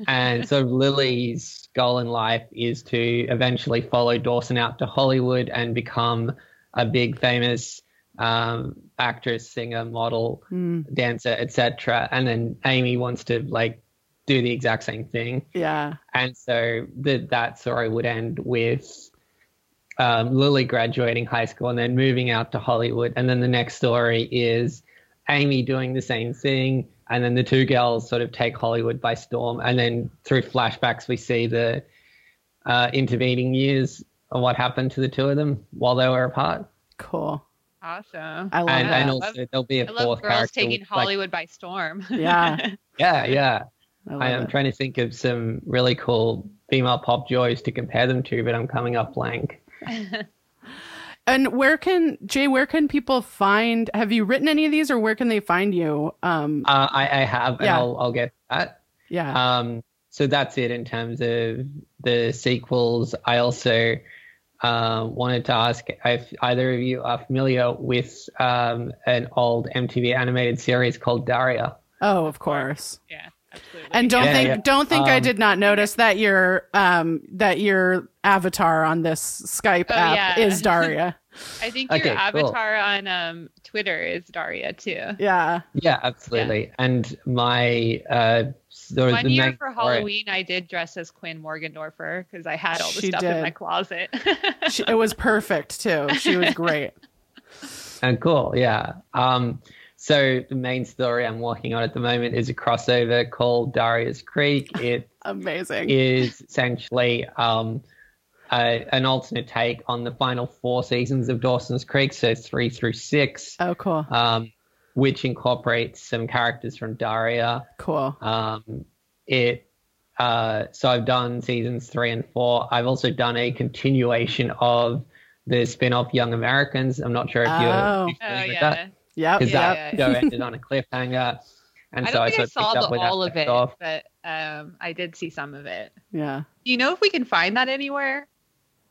and so Lily's goal in life is to eventually follow Dawson out to Hollywood and become a big famous um, actress, singer, model, Mm, dancer, etc. And then Amy wants to like do the exact same thing. yeah. And so the, that story would end with um, Lily graduating high school and then moving out to Hollywood. And then the next story is Amy doing the same thing. And then the two girls sort of take Hollywood by storm. And then through flashbacks, we see the uh, intervening years of what happened to the two of them while they were apart. Cool. awesome. I love And, that. and I also, love- there'll be a I love fourth girls character. taking with, like- Hollywood by storm. Yeah. yeah, yeah. I I am it. trying to think of some really cool female pop joys to compare them to, but I'm coming up blank. And where can Jay? Where can people find? Have you written any of these, or where can they find you? Um, Uh, I, I have, and Yeah. I'll, I'll get that. yeah. Um, so that's it in terms of the sequels. I also uh, wanted to ask if either of you are familiar with um, an old MTV animated series called Daria. oh, of course. yeah, absolutely. And don't Yeah, think yeah. don't think I Um, did not notice that your um that your avatar on this Skype Oh, app yeah. is Daria. I think Okay, your cool. avatar on um, Twitter is Daria too. yeah. Yeah, absolutely. And my uh, the, One the year for Halloween, I did dress as Quinn Morgendorffer because I had all the She stuff did. in my closet. She, it was perfect too. She was great. And cool, yeah. Um, so the main story I'm working on at the moment is a crossover called Daria's Creek. It Amazing. is essentially um, a, an alternate take on the final four seasons of Dawson's Creek, so three through six, Oh, cool. um, which incorporates some characters from Daria. Cool. Um, it uh, so I've done seasons three and four. I've also done a continuation of the spin-off Young Americans. I'm not sure if you're, Oh. you're oh familiar with yeah, that Yep. because Yeah, that yeah, show ended on a cliffhanger. And I so don't I think I saw the, up all of it, off. but um, I did see some of it. Yeah. Do you know if we can find that anywhere?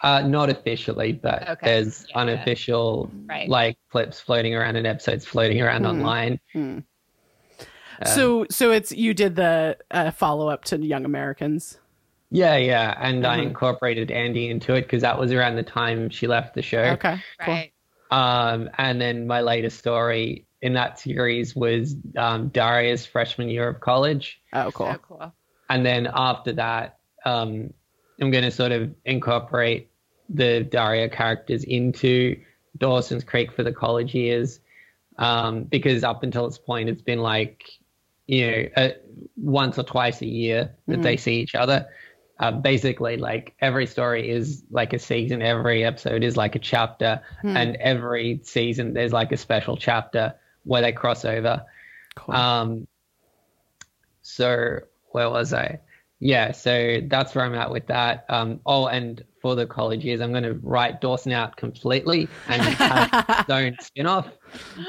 Uh, not officially, but Okay. there's Yeah, unofficial Right. like clips floating around and episodes floating around Hmm. online. Hmm. Um, so so it's you did the uh, follow up to Young Americans. yeah, yeah, and I Mhm. incorporated Andie into it because that was around the time she left the show. Okay. Cool. Right. Um, and then my latest story in that series was um, Daria's freshman year of college. Oh, cool. Oh, cool. And then after that, um, I'm going to sort of incorporate the Daria characters into Dawson's Creek for the college years. Um, because up until this point, it's been like, you know, uh, once or twice a year that Mhm. they see each other. Uh, basically, like every story is like a season, every episode is like a chapter, Hmm. and every season there's like a special chapter where they cross over. Cool. Um, so where was I? Yeah, so that's where I'm at with that. Um, oh, and for the college years, I'm going to write Dawson out completely and have its own spin-off,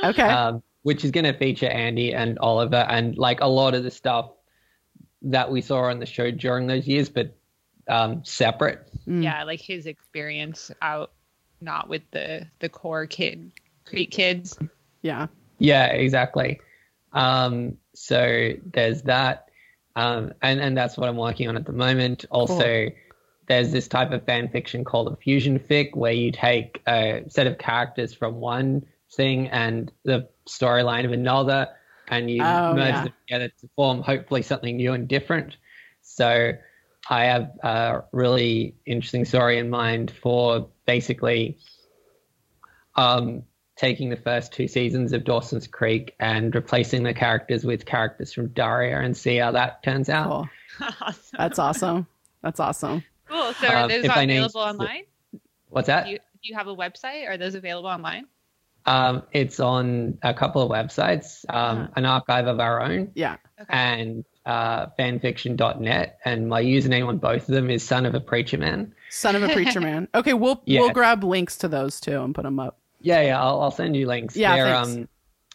okay. um, which is going to feature Andie and Oliver and like a lot of the stuff that we saw on the show during those years, but um, separate. Mm. Yeah, like his experience out, not with the the core kid, Creek kids. Yeah. Yeah, exactly. Um, so there's that. Um, and, and that's what I'm working on at the moment. Also, there's this type of fan fiction called a fusion fic where you take a set of characters from one thing and the storyline of another and you Oh, merge yeah. them together to form hopefully something new and different. So I have a really interesting story in mind for basically um, taking the first two seasons of Dawson's Creek and replacing the characters with characters from Daria and see how that turns out. Cool. awesome. That's awesome. That's awesome. Cool. So are Um, those if I name- available online? What's that? Do you, do you have a website? Are those available online? Um, it's on a couple of websites, um, Uh-huh. an archive of our own, Yeah. Okay. and uh, fanfiction.net. And my username on both of them is son of a preacher man. Son of a preacher man. Okay, we'll Yeah. we'll grab links to those too and put them up. Yeah, yeah, I'll, I'll send you links. Yeah, They're, thanks. um,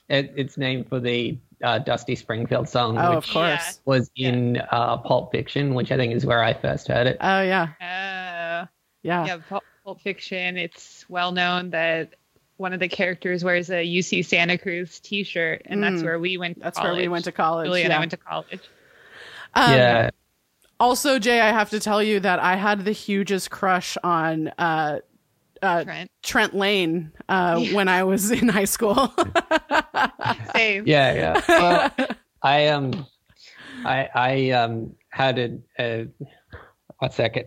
it, it's named for the uh, Dusty Springfield song, Oh, of which course. was in uh, Pulp Fiction, which I think is where I first heard it. Oh yeah. Uh, Yeah. yeah, Pulp, Pulp Fiction. It's well known that one of the characters wears a UC Santa Cruz T-shirt, and that's Mm. where we went. To That's college. where we went to college. Julie and yeah. I went to college. Um, yeah, Also, Jay, I have to tell you that I had the hugest crush on uh, uh, Trent. Trent Lane uh, Yeah. when I was in high school. Same. yeah, yeah. Well, I um, I I um had a, a one second.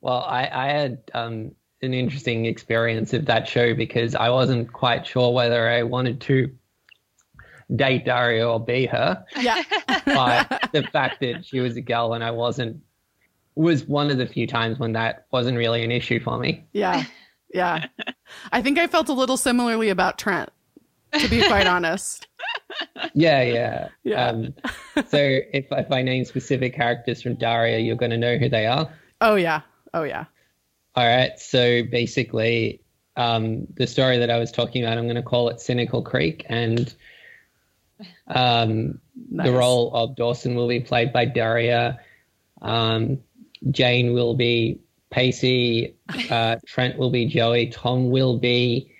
Well, I I had um an interesting experience of that show because I wasn't quite sure whether I wanted to date Daria or be her. yeah. but the fact that she was a girl and I wasn't was one of the few times when that wasn't really an issue for me. Yeah. Yeah. I think I felt a little similarly about Trent, to be quite honest. Yeah, yeah. Yeah. Um, so if if I name specific characters from Daria, you're going to know who they are. Oh, yeah. Oh, yeah. All right. So basically, um, the story that I was talking about, I'm going to call it Cynical Creek, and um, Nice. the role of Dawson will be played by Daria. Um, Jane will be Pacey. Uh, Trent will be Joey. Tom will be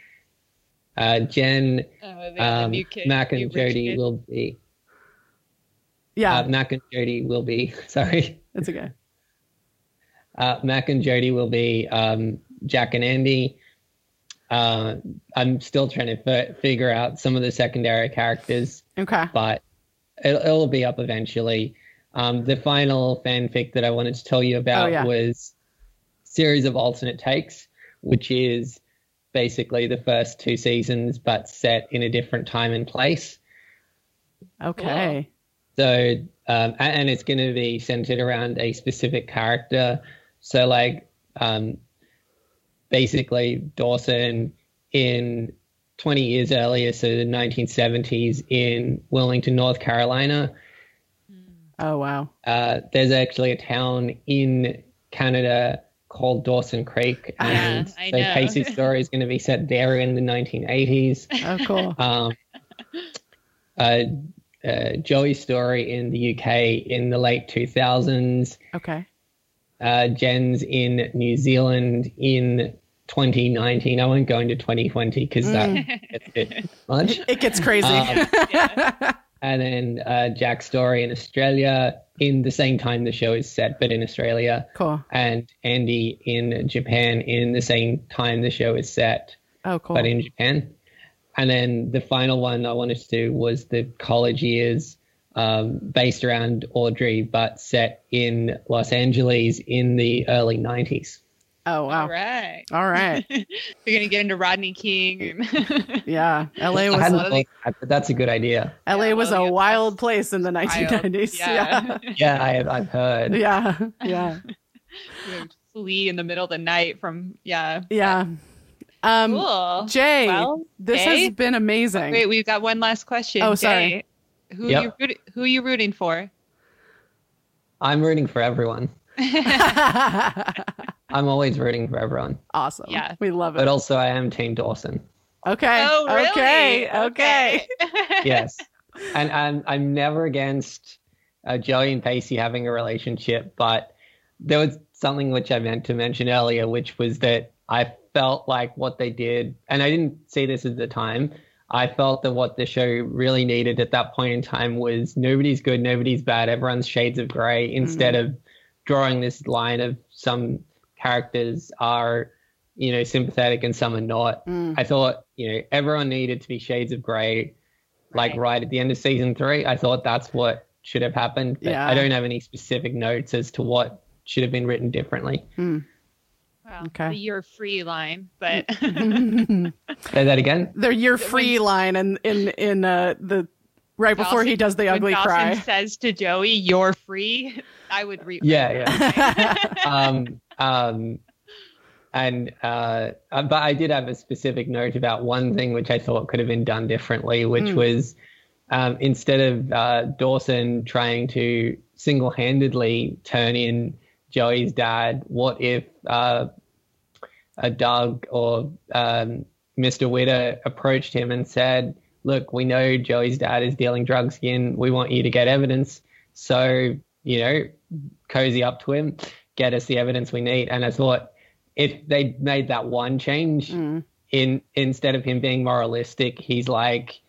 uh, Jen. Oh, Um, kid, Mack and Jodie kid. will be. Yeah. Uh, Mack and Jodie will be. Sorry. it's okay. Uh, Mack and Jodie will be um, Jack and Andie. Uh, I'm still trying to f- figure out some of the secondary characters, Okay. but it'll, it'll be up eventually. Um, the final fanfic that I wanted to tell you about Oh, yeah. was series of alternate takes, which is basically the first two seasons, but set in a different time and place. Okay. So, um, and it's going to be centered around a specific character. So, like, um, basically, Dawson in 20 years earlier, so the 1970s in Wilmington, North Carolina. Oh, wow. Uh, there's actually a town in Canada called Dawson Creek, Yeah, and so. Pacey's story is going to be set there in the 1980s. Oh, cool. Um, uh, uh, Joey's story in the UK in the late 2000s. Okay. Uh, Jen's in New Zealand in 2019. I won't go into 2020 because that gets a bit much. It gets crazy. Um, And then uh, Jack's story in Australia in the same time the show is set, but in Australia. cool. And Andie in Japan in the same time the show is set Oh, cool. but in Japan. And then the final one I wanted to do was the college years, um, based around Audrey, but set in Los Angeles in the early 90s. oh, wow. All right. All right. We're gonna get into Rodney King. Yeah. LA was hadn't of that, but that's a good idea. LA Yeah, was well, a yeah, wild place in the Wild. 1990s. Yeah. Yeah. Yeah, I have, I've heard. Yeah. Yeah. Flee in the middle of the night from yeah. Yeah. Um Cool. Jay, Well, this Jay? has been amazing. Wait, we've got one last question. Oh, sorry. Jay. Who Yep. you root- who are you rooting for? I'm rooting for everyone. I'm always rooting for everyone. awesome. Yeah. We love it. But also, I am Team Dawson. Okay. Oh, really? Okay. Okay. Yes. and I'm, I'm never against uh, Joey and Pacey having a relationship, but there was something which I meant to mention earlier, which was that I felt like what they did, and I didn't see this at the time, I felt that what the show really needed at that point in time was nobody's good, nobody's bad, everyone's shades of gray, instead of drawing this line of some characters are, you know, sympathetic and some are not. Mm. I thought, you know, everyone needed to be shades of gray, like Right. right at the end of season three. I thought that's what should have happened. But Yeah. I don't have any specific notes as to what should have been written differently. Well, Okay. the you're free line, but Say that again. Their "You're When- free" line and in in uh the right before he does the ugly Dawson cry. says to Joey, "You're free," I would read. Yeah, yeah. um, um, and uh, uh, but I did have a specific note about one thing which I thought could have been done differently, which Mm. was um, instead of uh, Dawson trying to single-handedly turn in Joey's dad, what if uh, a Doug or um, Mr. Witter approached him and said, "Look, we know Joey's dad is dealing drugs again. We want you to get evidence." So you know, cozy up to him, get us the evidence we need. And I thought if they made that one change, Mm. in instead of him being moralistic, he's like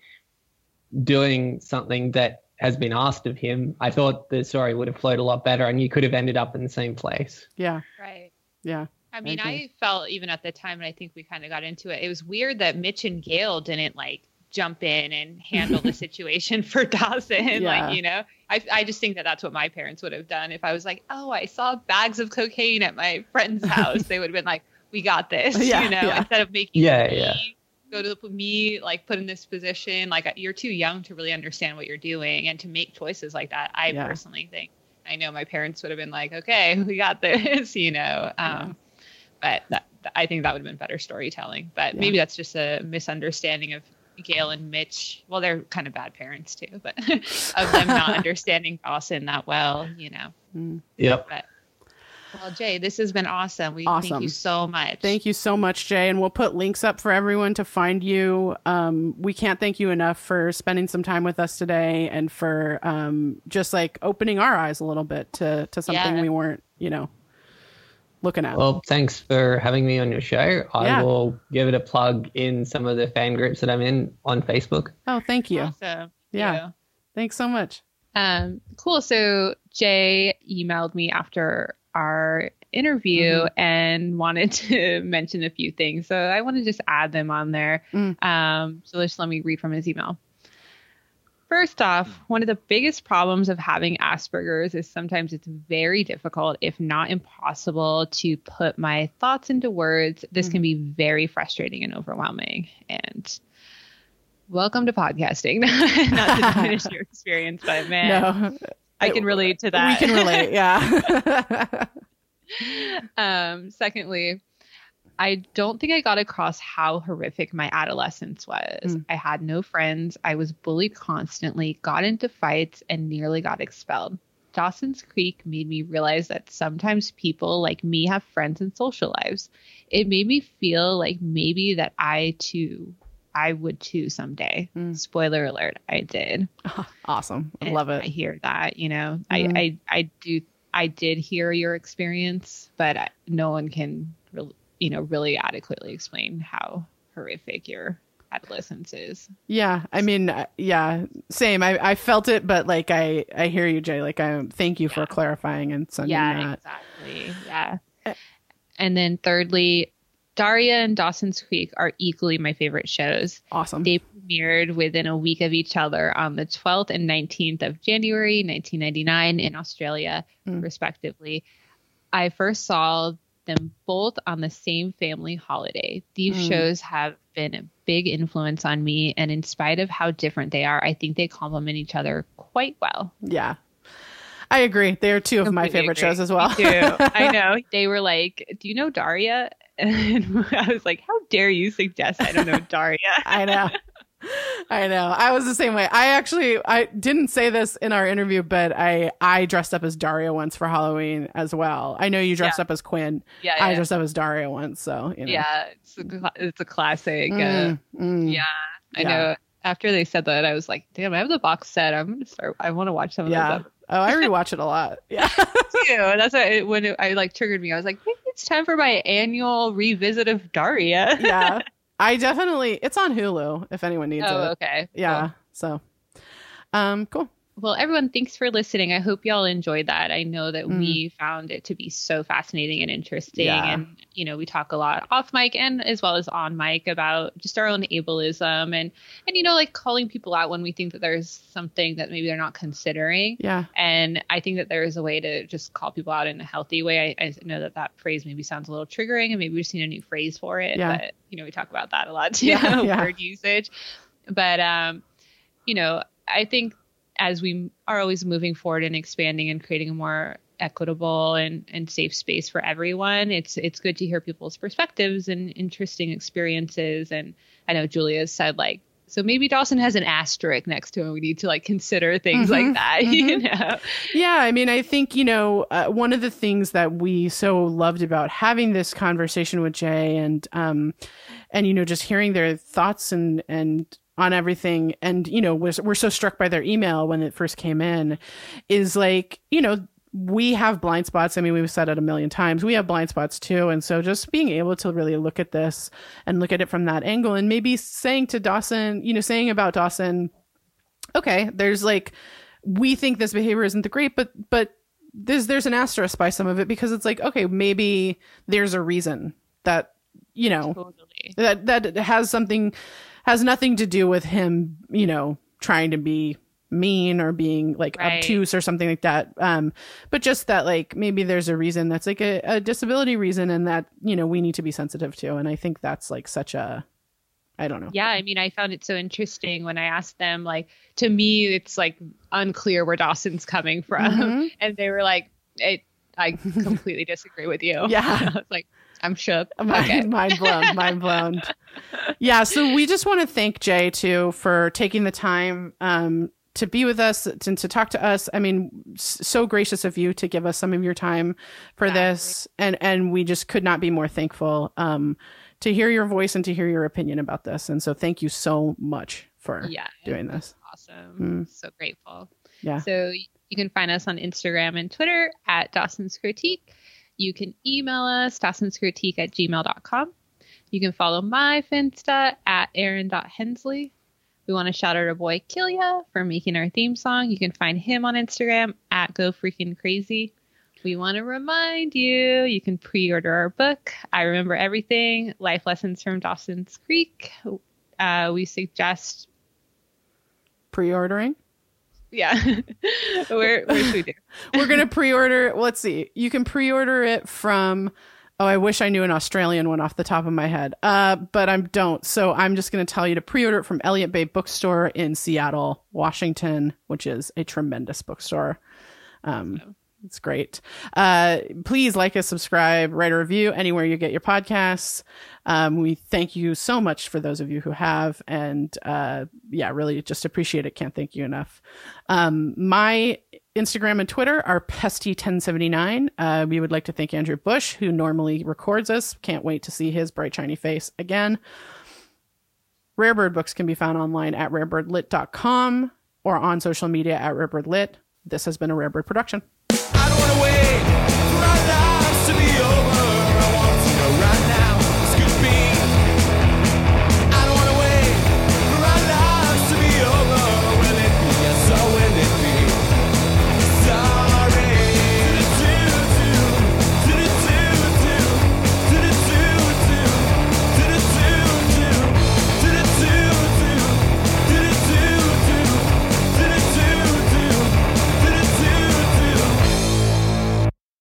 doing something that has been asked of him. I thought the story would have flowed a lot better, and you could have ended up in the same place. Yeah, Right. yeah. I mean, agree. I felt even at the time, and I think we kind of got into it. It was weird that Mitch and Gail didn't like jump in and handle the situation for Dawson. Yeah. Like, you know, I, I just think that that's what my parents would have done if I was like, oh, I saw bags of cocaine at my friend's house. they would have been like, we got this, Yeah, you know, yeah. instead of making Yeah, me yeah. Go to the, me like put in this position. Like you're too young to really understand what you're doing and to make choices like that. I Yeah. personally think. I know my parents would have been like, okay, we got this, you know. Um, But that, I think that would have been better storytelling. But Yeah. maybe that's just a misunderstanding of Gail and Mitch. Well, they're kind of bad parents too, but of them not understanding Dawson that well, you know. Mm. Yep. Well, Jay, this has been awesome. We Awesome. thank you so much. Thank you so much, Jay. And we'll put links up for everyone to find you. Um, we can't thank you enough for spending some time with us today and for um, just like opening our eyes a little bit to, to something Yeah. we weren't, you know, looking at. Well, thanks for having me on your show. I Yeah. will give it a plug in some of the fan groups that I'm in on Facebook. oh, thank you. Awesome. Yeah. Yeah. Thanks so much. Um, cool. So Jay emailed me after our interview Mm-hmm. and wanted to mention a few things. So I want to just add them on there. Mm. Um, so just let me read from his email. First off, one of the biggest problems of having Asperger's is sometimes it's very difficult, if not impossible, to put my thoughts into words. This can be very frustrating and overwhelming. And welcome to podcasting. not to diminish your experience, but man, no, I can relate to that. we can relate. Yeah. um, secondly, I don't think I got across how horrific my adolescence was. Mm. I had no friends. I was bullied constantly, got into fights, and nearly got expelled. Dawson's Creek made me realize that sometimes people like me have friends and social lives. It made me feel like maybe that I too, I would too someday. Mm. Spoiler alert, I did. awesome. I And love it. I hear that, you know, Mhm. I, I, I do, I did hear your experience, but no one can, re- you know, really adequately explain how horrific your adolescence is. Yeah, I mean, uh, yeah, same. I, I felt it, but like I I hear you, Jay. Like I thank you for clarifying and sending yeah, that. exactly. Yeah. Uh, And then thirdly, Daria and Dawson's Creek are equally my favorite shows. Awesome. They premiered within a week of each other on the 12th and 19th of January 1999 in Australia, Mm. respectively. I first saw them both on the same family holiday. These Mm. shows have been a big influence on me, and in spite of how different they are, I think they complement each other quite well. yeah, I agree. They are two of my favorite agree. shows as well. I know. They were like, Do you know Daria? And I was like, How dare you suggest I don't know Daria? I know. I know. I was the same way. I actually I didn't say this in our interview, but I I dressed up as Daria once for Halloween as well. I know you dressed up as Quinn. Yeah. I yeah. dressed up as Daria once, so you know. Yeah, it's a, it's a classic. Uh, Mm, mm. yeah, I Yeah. know. After they said that, I was like, "Damn, I have the box set. I'm gonna start. I want to watch some of Yeah. those Oh, I rewatch it a lot. Yeah. too." That's why it, when it, I like triggered me. I was like, "Maybe it's time for my annual revisit of Daria." yeah. I definitely it's on Hulu if anyone needs it. Oh, it. okay. Yeah. Cool. So, um, cool. Well, everyone, thanks for listening. I hope y'all enjoyed that. I know that Mm. we found it to be so fascinating and interesting. Yeah. And, you know, we talk a lot off mic and as well as on mic about just our own ableism and, and, you know, like calling people out when we think that there's something that maybe they're not considering. Yeah. And I think that there is a way to just call people out in a healthy way. I, I know that that phrase maybe sounds a little triggering and maybe we've seen a new phrase for it. Yeah. But, you know, we talk about that a lot too, Yeah, yeah. word usage. But, um, you know, I think as we are always moving forward and expanding and creating a more equitable and, and safe space for everyone, it's it's good to hear people's perspectives and interesting experiences. And I know Julia said like, so maybe Dawson has an asterisk next to him. We need to like consider things Mhm, like that, you know. Yeah, I mean, I think, you know, uh, one of the things that we so loved about having this conversation with Jay and, um, and, you know, just hearing their thoughts and, and, on everything. And you know we're, we're so struck by their email when it first came in is like you know we have blind spots. I mean we've said it a million times. We have blind spots too. And so just being able to really look at this and look at it from that angle and maybe saying to dawson you know saying about dawson okay there's like we think this behavior isn't the great but but there's there's an asterisk by some of it because it's like okay maybe there's a reason that you know Totally. that that has something has nothing to do with him you know trying to be mean or being like Right. obtuse or something like that um but just that like maybe there's a reason that's like a, a disability reason and that you know we need to be sensitive to and i think that's like such a i don't know Yeah, I mean, I found it so interesting when I asked them. Like, to me, it's like unclear where Dawson's coming from, Mhm. and they were like, it, "I completely disagree with you." Yeah. I was like, "I'm shook." Mind, Okay. mind blown, mind blown. Yeah, so we just want to thank Jay too for taking the time um, to be with us and to talk to us. I mean, so gracious of you to give us some of your time for this, and and we just could not be more thankful um, to hear your voice and to hear your opinion about this. And so, thank you so much for Yeah, doing this. awesome. So grateful. Yeah. So you can find us on Instagram and Twitter at Dawson's Critique. You can email us, dawsonscritique at gmail.com. You can follow my Finsta at erin.hensley. We want to shout out our boy Killia for making our theme song. You can find him on Instagram at Go Freaking Crazy. We want to remind you you can pre order our book, I Remember Everything Life Lessons from Dawson's Creek. Uh, we suggest Pre-ordering. Yeah. where where should we do? We're gonna pre-order. Let's see. You can pre-order it from. Oh, I wish I knew an Australian one off the top of my head. Uh, but I don't. So I'm just gonna tell you to pre-order it from Elliott Bay Bookstore in Seattle, Washington, which is a tremendous bookstore. Um, it's great. Uh, please like us, subscribe, write a review anywhere you get your podcasts. Um, we thank you so much for those of you who have, and uh, yeah, really just appreciate it. Can't thank you enough. Um, my Instagram and Twitter are pesty1079. Uh, we would like to thank Andrew Bush, who normally records us. Can't wait to see his bright, shiny face again. Rarebird books can be found online at rarebirdlit.com or on social media at rarebirdlit. This has been a Rarebird production.